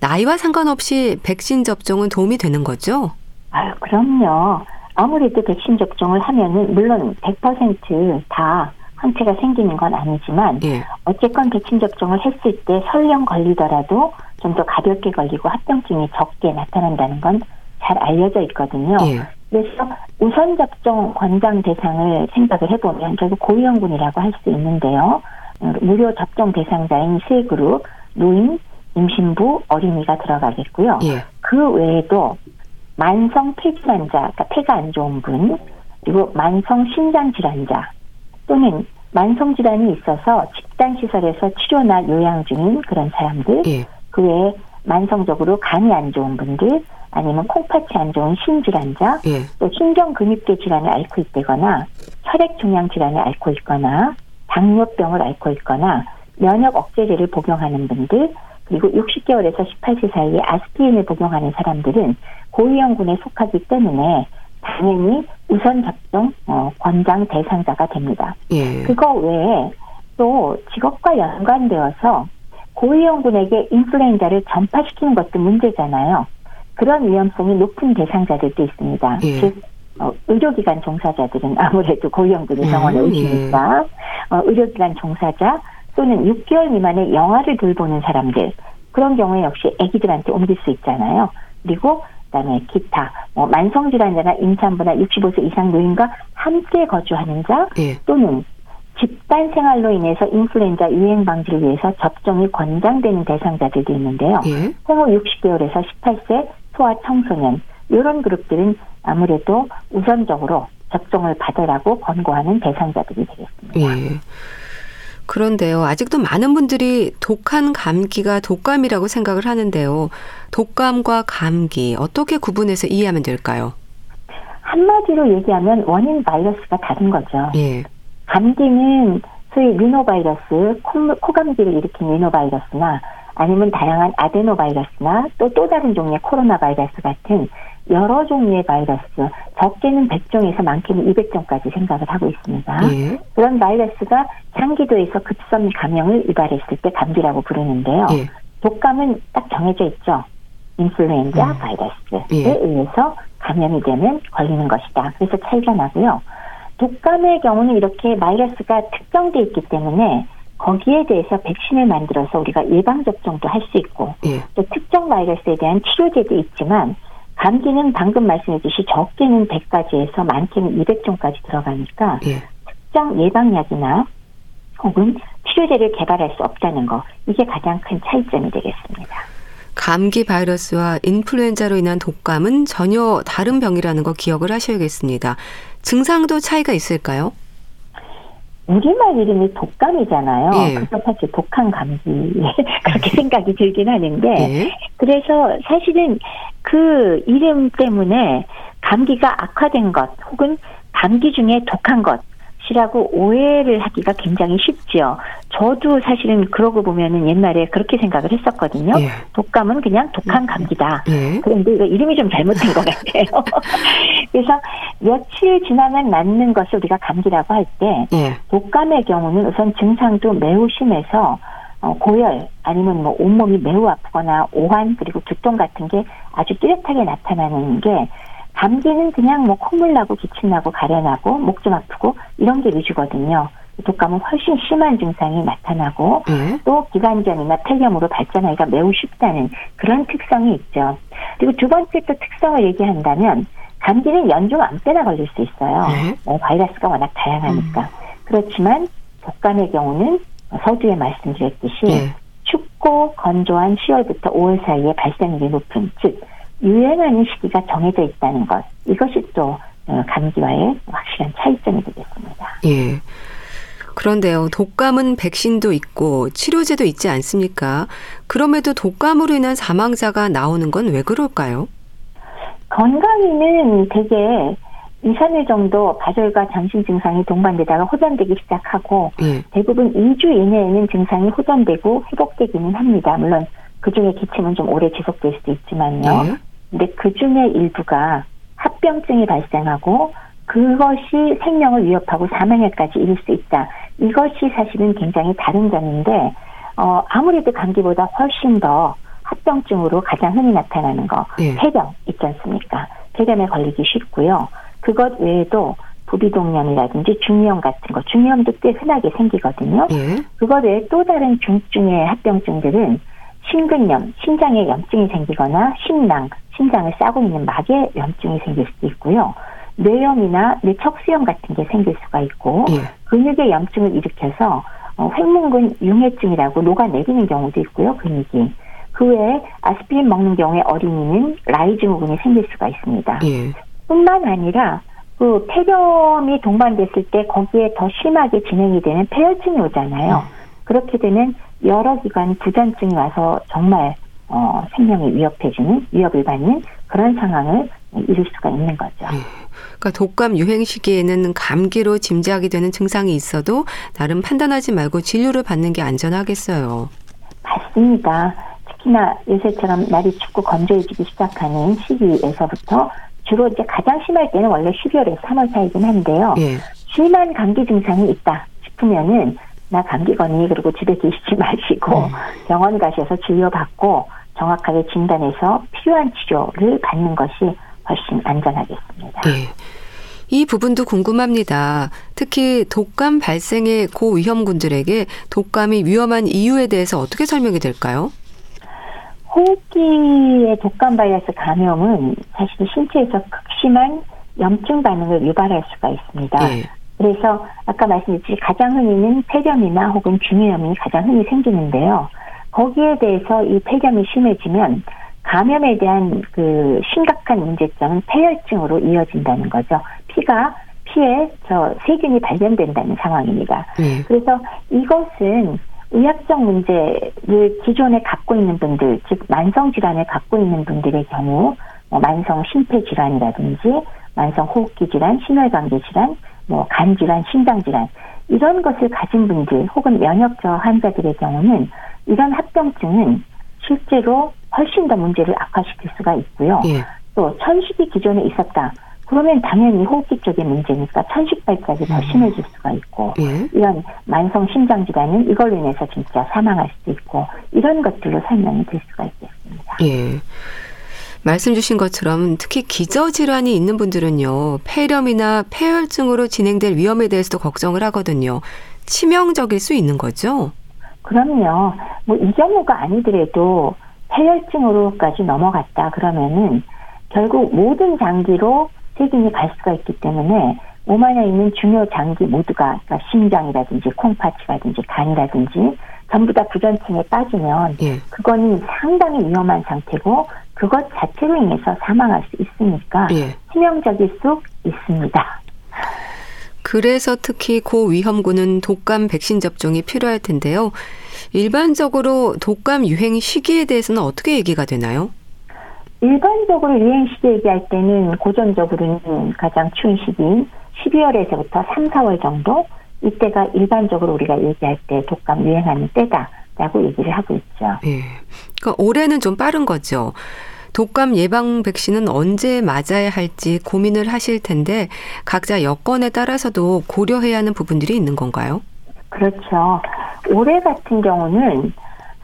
나이와 상관없이 백신 접종은 도움이 되는 거죠?
아, 그럼요. 아무래도 백신 접종을 하면은 물론 100%다 항체가 생기는 건 아니지만 예. 어쨌건 백신 접종을 했을 때 설령 걸리더라도 좀 더 가볍게 걸리고 합병증이 적게 나타난다는 건 잘 알려져 있거든요. 예. 그래서 우선 접종 권장 대상을 생각을 해보면 결국 고위험군이라고 할 수 있는데요. 무료 접종 대상자인 세 그룹 노인, 임신부, 어린이가 들어가겠고요. 예. 그 외에도 만성 폐질환자, 그러니까 폐가 안 좋은 분, 그리고 만성 신장 질환자 또는 만성 질환이 있어서 집단 시설에서 치료나 요양 중인 그런 사람들, 예. 그 외에 만성적으로 간이 안 좋은 분들, 아니면 콩팥이 안 좋은 신질환자, 예. 또 신경근육계 질환을 앓고 있다거나 혈액 종양 질환을 앓고 있거나 당뇨병을 앓고 있거나 면역 억제제를 복용하는 분들, 그리고 60개월에서 18세 사이에 아스피린을 복용하는 사람들은 고위험군에 속하기 때문에 당연히 우선 접종 어, 권장 대상자가 됩니다. 예. 그거 외에 또 직업과 연관되어서 고위험군에게 인플루엔자를 전파시키는 것도 문제잖아요. 그런 위험성이 높은 대상자들도 있습니다. 예. 즉 어, 의료기관 종사자들은 아무래도 고위험군의 병원에 음, 오시니까 예. 어, 의료기관 종사자 또는 6개월 미만의 영아를 돌보는 사람들 그런 경우에 역시 아기들한테 옮길 수 있잖아요. 그리고 그다음에 기타 뭐 만성질환자나 임산부나 65세 이상 노인과 함께 거주하는 자 예. 또는 집단 생활로 인해서 인플루엔자 유행 방지를 위해서 접종이 권장되는 대상자들도 있는데요. 예. 생후 60개월에서 18세 소아 청소년 이런 그룹들은 아무래도 우선적으로 접종을 받으라고 권고하는 대상자들이 되겠습니다. 예.
그런데요, 아직도 많은 분들이 독한 감기가 독감이라고 생각을 하는데요. 독감과 감기 어떻게 구분해서 이해하면 될까요?
한마디로 얘기하면 원인 바이러스가 다른 거죠. 예. 감기는 소위 리노바이러스, 코, 감기를 일으킨 리노바이러스나 아니면 다양한 아데노바이러스나 또또 다른 종류의 코로나 바이러스 같은 여러 종류의 바이러스, 적게는 100종에서 많게는 200종까지 생각을 하고 있습니다. 예. 그런 바이러스가 상기도에서 급성 감염을 유발했을 때 감기라고 부르는데요. 예. 독감은 딱 정해져 있죠. 인플루엔자 음. 바이러스에 예. 의해서 감염이 되면 걸리는 것이다. 그래서 차이가 나고요. 독감의 경우는 이렇게 바이러스가 특정돼 있기 때문에 거기에 대해서 백신을 만들어서 우리가 예방 접종도 할 수 있고 예. 또 특정 바이러스에 대한 치료제도 있지만 감기는 방금 말씀해주신 적게는 100까지에서 많게는 200종까지 들어가니까 예. 특정 예방약이나 혹은 치료제를 개발할 수 없다는 거 이게 가장 큰 차이점이 되겠습니다.
감기 바이러스와 인플루엔자로 인한 독감은 전혀 다른 병이라는 거 기억을 하셔야겠습니다. 증상도 차이가 있을까요?
우리말 이름이 독감이잖아요. 예. 그래서 사실 독한 감기 그렇게 생각이 들긴 하는데 예. 그래서 사실은 그 이름 때문에 감기가 악화된 것 혹은 감기 중에 독한 것 이라고 오해를 하기가 굉장히 쉽죠. 저도 사실은 그러고 보면은 옛날에 그렇게 생각을 했었거든요. 예. 독감은 그냥 독한 감기다. 예. 그런데 이거 이름이 좀 잘못된 것 같아요. 그래서 며칠 지나면 낫는 것을 우리가 감기라고 할때 예. 독감의 경우는 우선 증상도 매우 심해서 어, 고열 아니면 뭐 온몸이 매우 아프거나 오한 그리고 두통 같은 게 아주 뚜렷하게 나타나는 게 감기는 그냥 뭐 콧물 나고 기침 나고 가려나고 목 좀 아프고 이런 게 위주거든요. 독감은 훨씬 심한 증상이 나타나고 네. 또 기관점이나 폐렴으로 발전하기가 매우 쉽다는 그런 특성이 있죠. 그리고 두 번째 또 특성을 얘기한다면 감기는 연중 아무 때나 걸릴 수 있어요. 네. 뭐 바이러스가 워낙 다양하니까. 음. 그렇지만 독감의 경우는 서두에 말씀드렸듯이 네. 춥고 건조한 10월부터 5월 사이에 발생률이 높은 즉 유행하는 시기가 정해져 있다는 것 이것이 또 어, 감기와의 확실한 차이점이 되겠습니다.
예. 그런데요, 독감은 백신도 있고 치료제도 있지 않습니까? 그럼에도 독감으로 인한 사망자가 나오는 건 왜 그럴까요?
건강인은 대개 2, 3일 정도 가절과 잠신 증상이 동반되다가 호전되기 시작하고 예. 대부분 2주 이내에는 증상이 호전되고 회복되기는 합니다. 물론 그중에 기침은 좀 오래 지속될 수도 있지만요. 예. 근데 그 중에 일부가 합병증이 발생하고 그것이 생명을 위협하고 사망에까지 이를 수 있다. 이것이 사실은 굉장히 다른 점인데 어, 아무래도 감기보다 훨씬 더 합병증으로 가장 흔히 나타나는 거 네. 폐렴 있지 않습니까? 폐렴에 걸리기 쉽고요. 그것 외에도 부비동염이라든지 중이염 같은 거, 중이염도 꽤 흔하게 생기거든요. 네. 그것 외에 또 다른 중증의 합병증들은 심근염, 심장에 염증이 생기거나 심낭, 심장을 싸고 있는 막에 염증이 생길 수도 있고요. 뇌염이나 뇌척수염 같은 게 생길 수가 있고 예. 근육에 염증을 일으켜서 어, 횡문근 융해증이라고 녹아내리는 경우도 있고요. 근육이. 그 외에 아스피린 먹는 경우에 어린이는 라이 증후군이 생길 수가 있습니다. 예. 뿐만 아니라 그 폐렴이 동반됐을 때 거기에 더 심하게 진행이 되는 폐혈증이 오잖아요. 음. 그렇게 되면 여러 기관 부전증이 와서 정말 어, 생명이 위협해지는 위협을 받는 그런 상황을 이룰 수가 있는 거죠. 네.
그러니까 독감 유행 시기에는 감기로 짐작이 되는 증상이 있어도 나름 판단하지 말고 진료를 받는 게 안전하겠어요.
맞습니다. 특히나 요새처럼 날이 춥고 건조해지기 시작하는 시기에서부터 주로 이제 가장 심할 때는 원래 12월에서 3월 사이긴 한데요. 예. 심한 감기 증상이 있다 싶으면은 나 감기거니 그리고 집에 계시지 마시고 음. 병원 가셔서 진료받고 정확하게 진단해서 필요한 치료를 받는 것이 훨씬 안전하겠습니다. 네.
이 부분도 궁금합니다. 특히 독감 발생의 고위험군들에게 독감이 위험한 이유에 대해서 어떻게 설명이 될까요?
호흡기의 독감 바이러스 감염은 사실 신체에서 극심한 염증 반응을 유발할 수가 있습니다. 네. 그래서 아까 말씀드렸듯이 가장 흔히는 폐렴이나 혹은 중이염이 가장 흔히 생기는데요. 거기에 대해서 이 폐렴이 심해지면 감염에 대한 그 심각한 문제점은 폐혈증으로 이어진다는 거죠. 피가 피에 저 세균이 발견된다는 상황입니다. 네. 그래서 이것은 의학적 문제를 기존에 갖고 있는 분들, 즉 만성 질환을 갖고 있는 분들의 경우 뭐 만성 심폐 질환이라든지 만성 호흡기 질환, 심혈관계 질환, 뭐 간 질환, 심장 질환 이런 것을 가진 분들 혹은 면역 저하 환자들의 경우는 이런 합병증은 실제로 훨씬 더 문제를 악화시킬 수가 있고요. 예. 또 천식이 기존에 있었다. 그러면 당연히 호흡기 쪽의 문제니까 천식 발작이 더 음. 심해질 수가 있고 예. 이런 만성 심장 질환은 이걸로 인해서 진짜 사망할 수도 있고 이런 것들로 설명이 될 수가 있겠습니다.
예. 말씀 주신 것처럼 특히 기저질환이 있는 분들은요, 폐렴이나 폐혈증으로 진행될 위험에 대해서도 걱정을 하거든요. 치명적일 수 있는 거죠?
그럼요. 뭐이 경우가 아니더라도 폐혈증으로까지 넘어갔다 그러면은 결국 모든 장기로 세균이 갈 수가 있기 때문에 몸 안에 있는 중요 장기 모두가 그러니까 심장이라든지 콩팥이라든지 간이라든지 전부 다 부전층에 빠지면 예. 그거는 상당히 위험한 상태고 그것 자체로 인해서 사망할 수 있으니까 예. 치명적일 수 있습니다.
그래서 특히 고위험군은 독감 백신 접종이 필요할 텐데요. 일반적으로 독감 유행 시기에 대해서는 어떻게 얘기가 되나요?
일반적으로 유행 시기 얘기할 때는 고전적으로는 가장 추운 시기인 12월에서부터 3, 4월 정도 이때가 일반적으로 우리가 얘기할 때 독감 유행하는 때다 라고 얘기를 하고 있죠.
예. 그러니까 올해는 좀 빠른 거죠. 독감 예방 백신은 언제 맞아야 할지 고민을 하실 텐데 각자 여건에 따라서도 고려해야 하는 부분들이 있는 건가요?
그렇죠. 올해 같은 경우는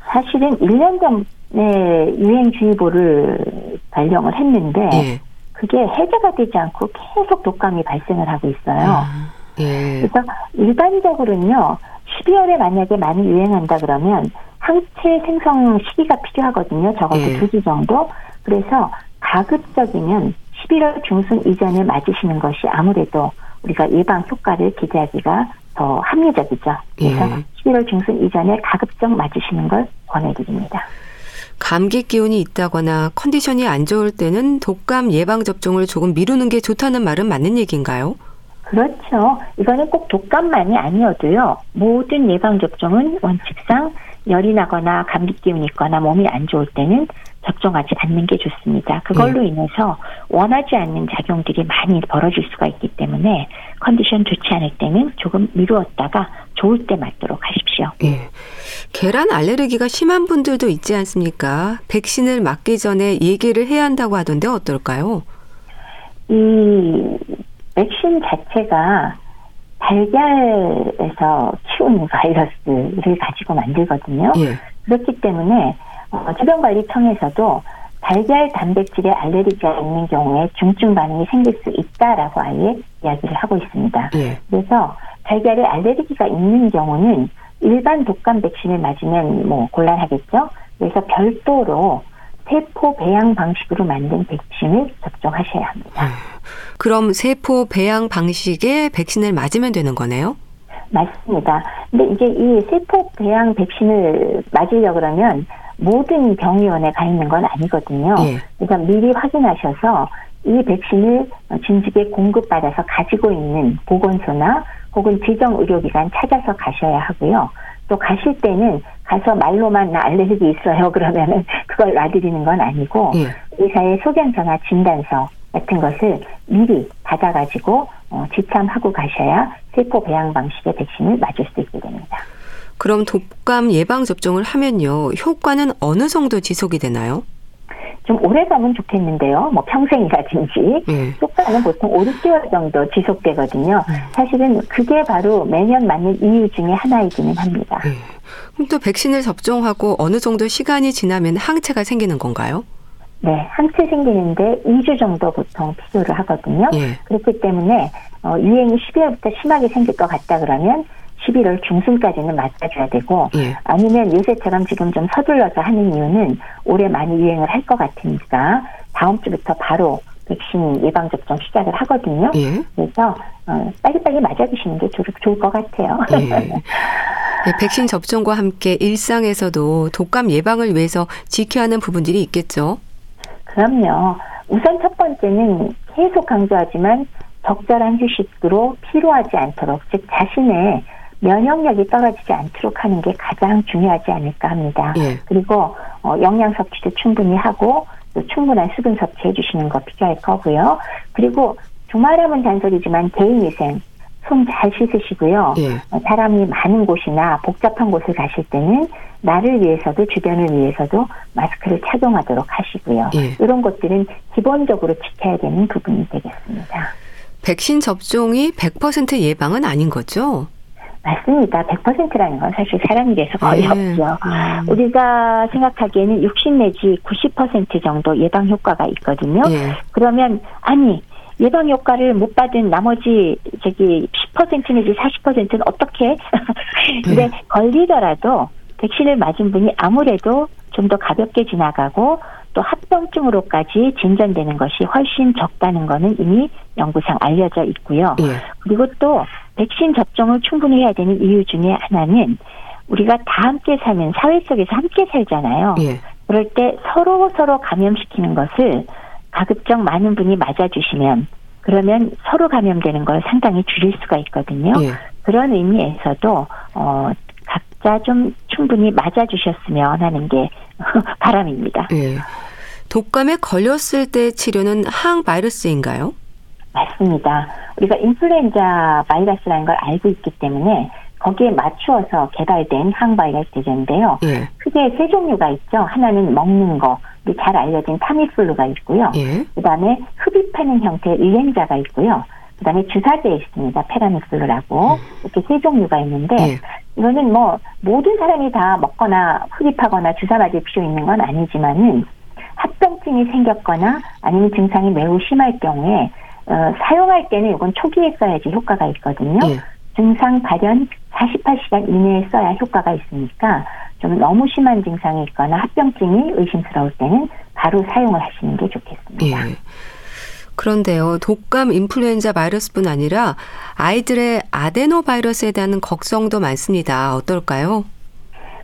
사실은 1년 전에 유행주의보를 발령을 했는데 예. 그게 해제가 되지 않고 계속 독감이 발생을 하고 있어요. 아, 예. 그래서 일반적으로는요. 12월에 만약에 많이 유행한다 그러면 항체 생성 시기가 필요하거든요. 적어도 예. 두주 정도. 그래서 가급적이면 11월 중순 이전에 맞으시는 것이 아무래도 우리가 예방 효과를 기대하기가 더 합리적이죠. 그래서 예. 11월 중순 이전에 가급적 맞으시는 걸 권해드립니다.
감기 기운이 있다거나 컨디션이 안 좋을 때는 독감 예방 접종을 조금 미루는 게 좋다는 말은 맞는 얘기인가요?
그렇죠. 이거는 꼭 독감만이 아니어도요. 모든 예방 접종은 원칙상 열이 나거나 감기 기운이 있거나 몸이 안 좋을 때는 접종하지 않는 게 좋습니다. 그걸로 네. 인해서 원하지 않는 작용들이 많이 벌어질 수가 있기 때문에 컨디션 좋지 않을 때는 조금 미루었다가 좋을 때 맞도록 하십시오. 네.
계란 알레르기가 심한 분들도 있지 않습니까? 백신을 맞기 전에 얘기를 해야 한다고 하던데 어떨까요?
이 백신 자체가 달걀에서 키우는 바이러스를 가지고 만들거든요. 예. 그렇기 때문에 어, 질병관리청에서도 달걀 단백질에 알레르기가 있는 경우에 중증 반응이 생길 수 있다라고 아예 이야기를 하고 있습니다. 예. 그래서 달걀에 알레르기가 있는 경우는 일반 독감 백신을 맞으면 뭐 곤란하겠죠. 그래서 별도로 세포 배양 방식으로 만든 백신을 접종하셔야 합니다. 음.
그럼 세포 배양 방식의 백신을 맞으면 되는 거네요?
맞습니다. 근데 이제 이 세포 배양 백신을 맞으려 그러면 모든 병의원에 가 있는 건 아니거든요. 예. 그러니까 미리 확인하셔서 이 백신을 진즉에 공급받아서 가지고 있는 보건소나 혹은 지정 의료기관 찾아서 가셔야 하고요. 또 가실 때는 가서 말로만 나 알레르기 있어요 그러면은 그걸 놔드리는 건 아니고 예. 의사의 소견서나 진단서 같은 것을 미리 받아가지고 어, 지참하고 가셔야 세포 배양 방식의 백신을 맞을 수 있게 됩니다.
그럼 독감 예방 접종을 하면요 효과는 어느 정도 지속이 되나요?
좀 오래 가면 좋겠는데요. 뭐 평생이라든지 네. 효과는 보통 5, 6개월 정도 지속되거든요. 네. 사실은 그게 바로 매년 맞는 이유 중에 하나이기는 합니다. 네.
그럼 또 백신을 접종하고 어느 정도 시간이 지나면 항체가 생기는 건가요?
네, 항체 생기는데 2주 정도 보통 필요를 하거든요. 예. 그렇기 때문에 어, 유행이 12월부터 심하게 생길 것 같다 그러면 11월 중순까지는 맞아줘야 되고 예. 아니면 요새처럼 지금 좀 서둘러서 하는 이유는 올해 많이 유행을 할 것 같으니까 다음 주부터 바로 백신 예방 접종 시작을 하거든요. 예. 그래서 어, 빨리빨리 맞아주시는 게 좋, 좋을 것 같아요. 예.
네, 백신 접종과 함께 일상에서도 독감 예방을 위해서 지켜야 하는 부분들이 있겠죠.
그럼요. 우선 첫 번째는 계속 강조하지만 적절한 휴식으로 피로하지 않도록 즉 자신의 면역력이 떨어지지 않도록 하는 게 가장 중요하지 않을까 합니다. 예. 그리고 어, 영양 섭취도 충분히 하고 또 충분한 수분 섭취해 주시는 거 필요할 거고요. 그리고 주말하면 잔소리지만 개인 위생 손 잘 씻으시고요. 예. 어, 사람이 많은 곳이나 복잡한 곳을 가실 때는 나를 위해서도 주변을 위해서도 마스크를 착용하도록 하시고요. 예. 이런 것들은 기본적으로 지켜야 되는 부분이 되겠습니다.
백신 접종이 100% 예방은 아닌 거죠?
맞습니다. 100%라는 건 사실 사람이 돼서 거의 네. 없죠. 음. 우리가 생각하기에는 60 내지 90% 정도 예방 효과가 있거든요. 네. 그러면 아니 예방 효과를 못 받은 나머지 저기 10% 내지 40%는 어떻게? 근데 네. 걸리더라도 백신을 맞은 분이 아무래도 좀 더 가볍게 지나가고 또 합병증으로까지 진전되는 것이 훨씬 적다는 것은 이미 연구상 알려져 있고요. 예. 그리고 또 백신 접종을 충분히 해야 되는 이유 중에 하나는 우리가 다 함께 사는 사회 속에서 함께 살잖아요. 예. 그럴 때 서로 서로 감염시키는 것을 가급적 많은 분이 맞아주시면 그러면 서로 감염되는 걸 상당히 줄일 수가 있거든요. 예. 그런 의미에서도 어 각자 좀 충분히 맞아주셨으면 하는 게 바람입니다. 예.
독감에 걸렸을 때 치료는 항바이러스인가요?
맞습니다. 우리가 인플루엔자 바이러스라는 걸 알고 있기 때문에 거기에 맞추어서 개발된 항바이러스 제제인데요. 예. 크게 세 종류가 있죠. 하나는 먹는 거, 잘 알려진 타미플루가 있고요. 예. 그다음에 흡입하는 형태의 유행자가 있고요. 그다음에 주사제에 있습니다. 페라미플루라고 음. 이렇게 세 종류가 있는데 예. 이거는 뭐 모든 사람이 다 먹거나 흡입하거나 주사 맞을 필요 있는 건 아니지만은 합병증이 생겼거나 아니면 증상이 매우 심할 경우에 어, 사용할 때는 이건 초기에 써야지 효과가 있거든요. 예. 증상 발현 48시간 이내에 써야 효과가 있으니까 좀 너무 심한 증상이 있거나 합병증이 의심스러울 때는 바로 사용을 하시는 게 좋겠습니다. 예.
그런데요, 독감 인플루엔자 바이러스뿐 아니라 아이들의 아데노 바이러스에 대한 걱정도 많습니다. 어떨까요?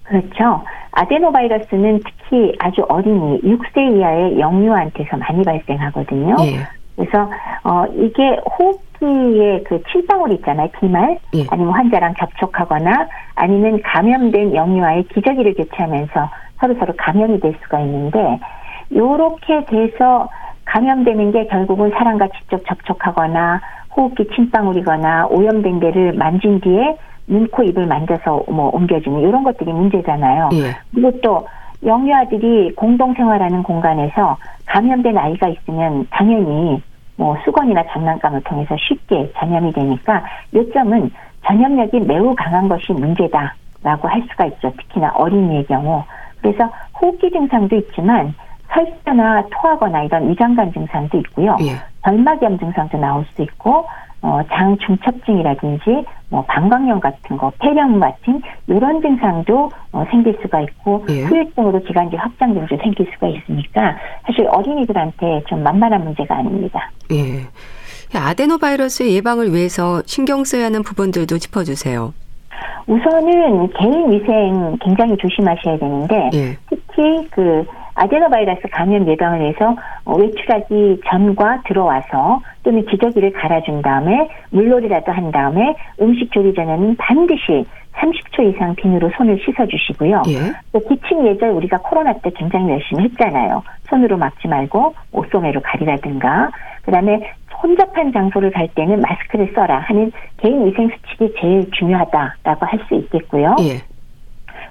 그렇죠. 아데노 바이러스는 특히 아주 어린이 6세 이하의 영유아한테서 많이 발생하거든요. 예. 그래서 어 이게 호흡기의 그 침방울 있잖아요, 비말 예. 아니면 환자랑 접촉하거나 아니면 감염된 영유아의 기저귀를 교체하면서 서로 서로 감염이 될 수가 있는데 요렇게 돼서 감염되는 게 결국은 사람과 직접 접촉하거나 호흡기 침방울이거나 오염된 데를 만진 뒤에 눈, 코, 입을 만져서 뭐 옮겨주는 이런 것들이 문제잖아요. 예. 그리고 또 영유아들이 공동생활하는 공간에서 감염된 아이가 있으면 당연히 뭐 수건이나 장난감을 통해서 쉽게 전염이 되니까 요점은 전염력이 매우 강한 것이 문제다라고 할 수가 있죠. 특히나 어린이의 경우. 그래서 호흡기 증상도 있지만 설사나 토하거나 이런 위장관 증상도 있고요. 예. 결막염 증상도 나올 수 있고 어, 장 중첩증이라든지 뭐 방광염 같은 거, 폐렴 같은 이런 증상도 어, 생길 수가 있고 예. 후유증으로 기관지 확장 증도 생길 수가 있으니까 사실 어린이들한테 좀 만만한 문제가 아닙니다.
예. 아데노바이러스 예방을 위해서 신경 써야 하는 부분들도 짚어주세요.
우선은 개인 위생 굉장히 조심하셔야 되는데 예. 특히 그 아데노바이러스 감염 예방을 위해서 어, 외출하기 전과 들어와서 또는 기저귀를 갈아준 다음에 물놀이라도 한 다음에 음식 조리 전에는 반드시 30초 이상 비누로 손을 씻어주시고요. 예. 또 기침 예절 우리가 코로나 때 굉장히 열심히 했잖아요. 손으로 막지 말고 옷소매로 가리라든가. 그다음에 혼잡한 장소를 갈 때는 마스크를 써라 하는 개인 위생 수칙이 제일 중요하다라고 할 수 있겠고요. 예.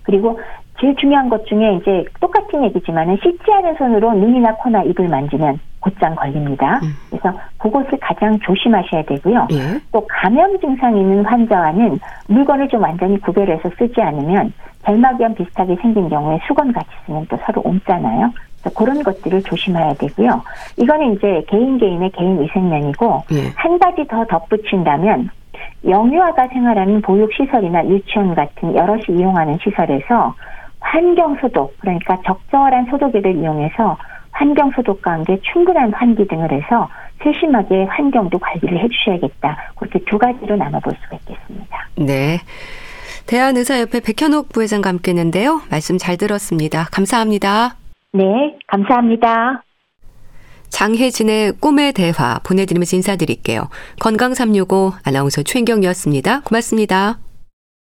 그리고 제일 중요한 것 중에 이제 똑같은 얘기지만은 씻지 않은 손으로 눈이나 코나 입을 만지면 곧장 걸립니다. 음. 그래서 그것을 가장 조심하셔야 되고요. 예. 또 감염 증상 있는 환자와는 물건을 좀 완전히 구별해서 쓰지 않으면 결막염 비슷하게 생긴 경우에 수건 같이 쓰면 또 서로 옮잖아요. 그런 것들을 조심해야 되고요. 이거는 이제 개인 개인의 개인 위생면이고 예. 한 가지 더 덧붙인다면 영유아가 생활하는 보육시설이나 유치원 같은 여럿이 이용하는 시설에서 환경 소독, 그러니까 적절한 소독액을 이용해서 환경 소독과 함께 충분한 환기 등을 해서 세심하게 환경도 관리를 해주셔야겠다. 그렇게 두 가지로 나눠볼 수가 있겠습니다.
네. 대한의사협회 백현옥 부회장과 함께 했는데요. 말씀 잘 들었습니다. 감사합니다.
네, 감사합니다.
장혜진의 꿈의 대화 보내드리면서 인사드릴게요. 건강365 아나운서 최인경이었습니다. 고맙습니다.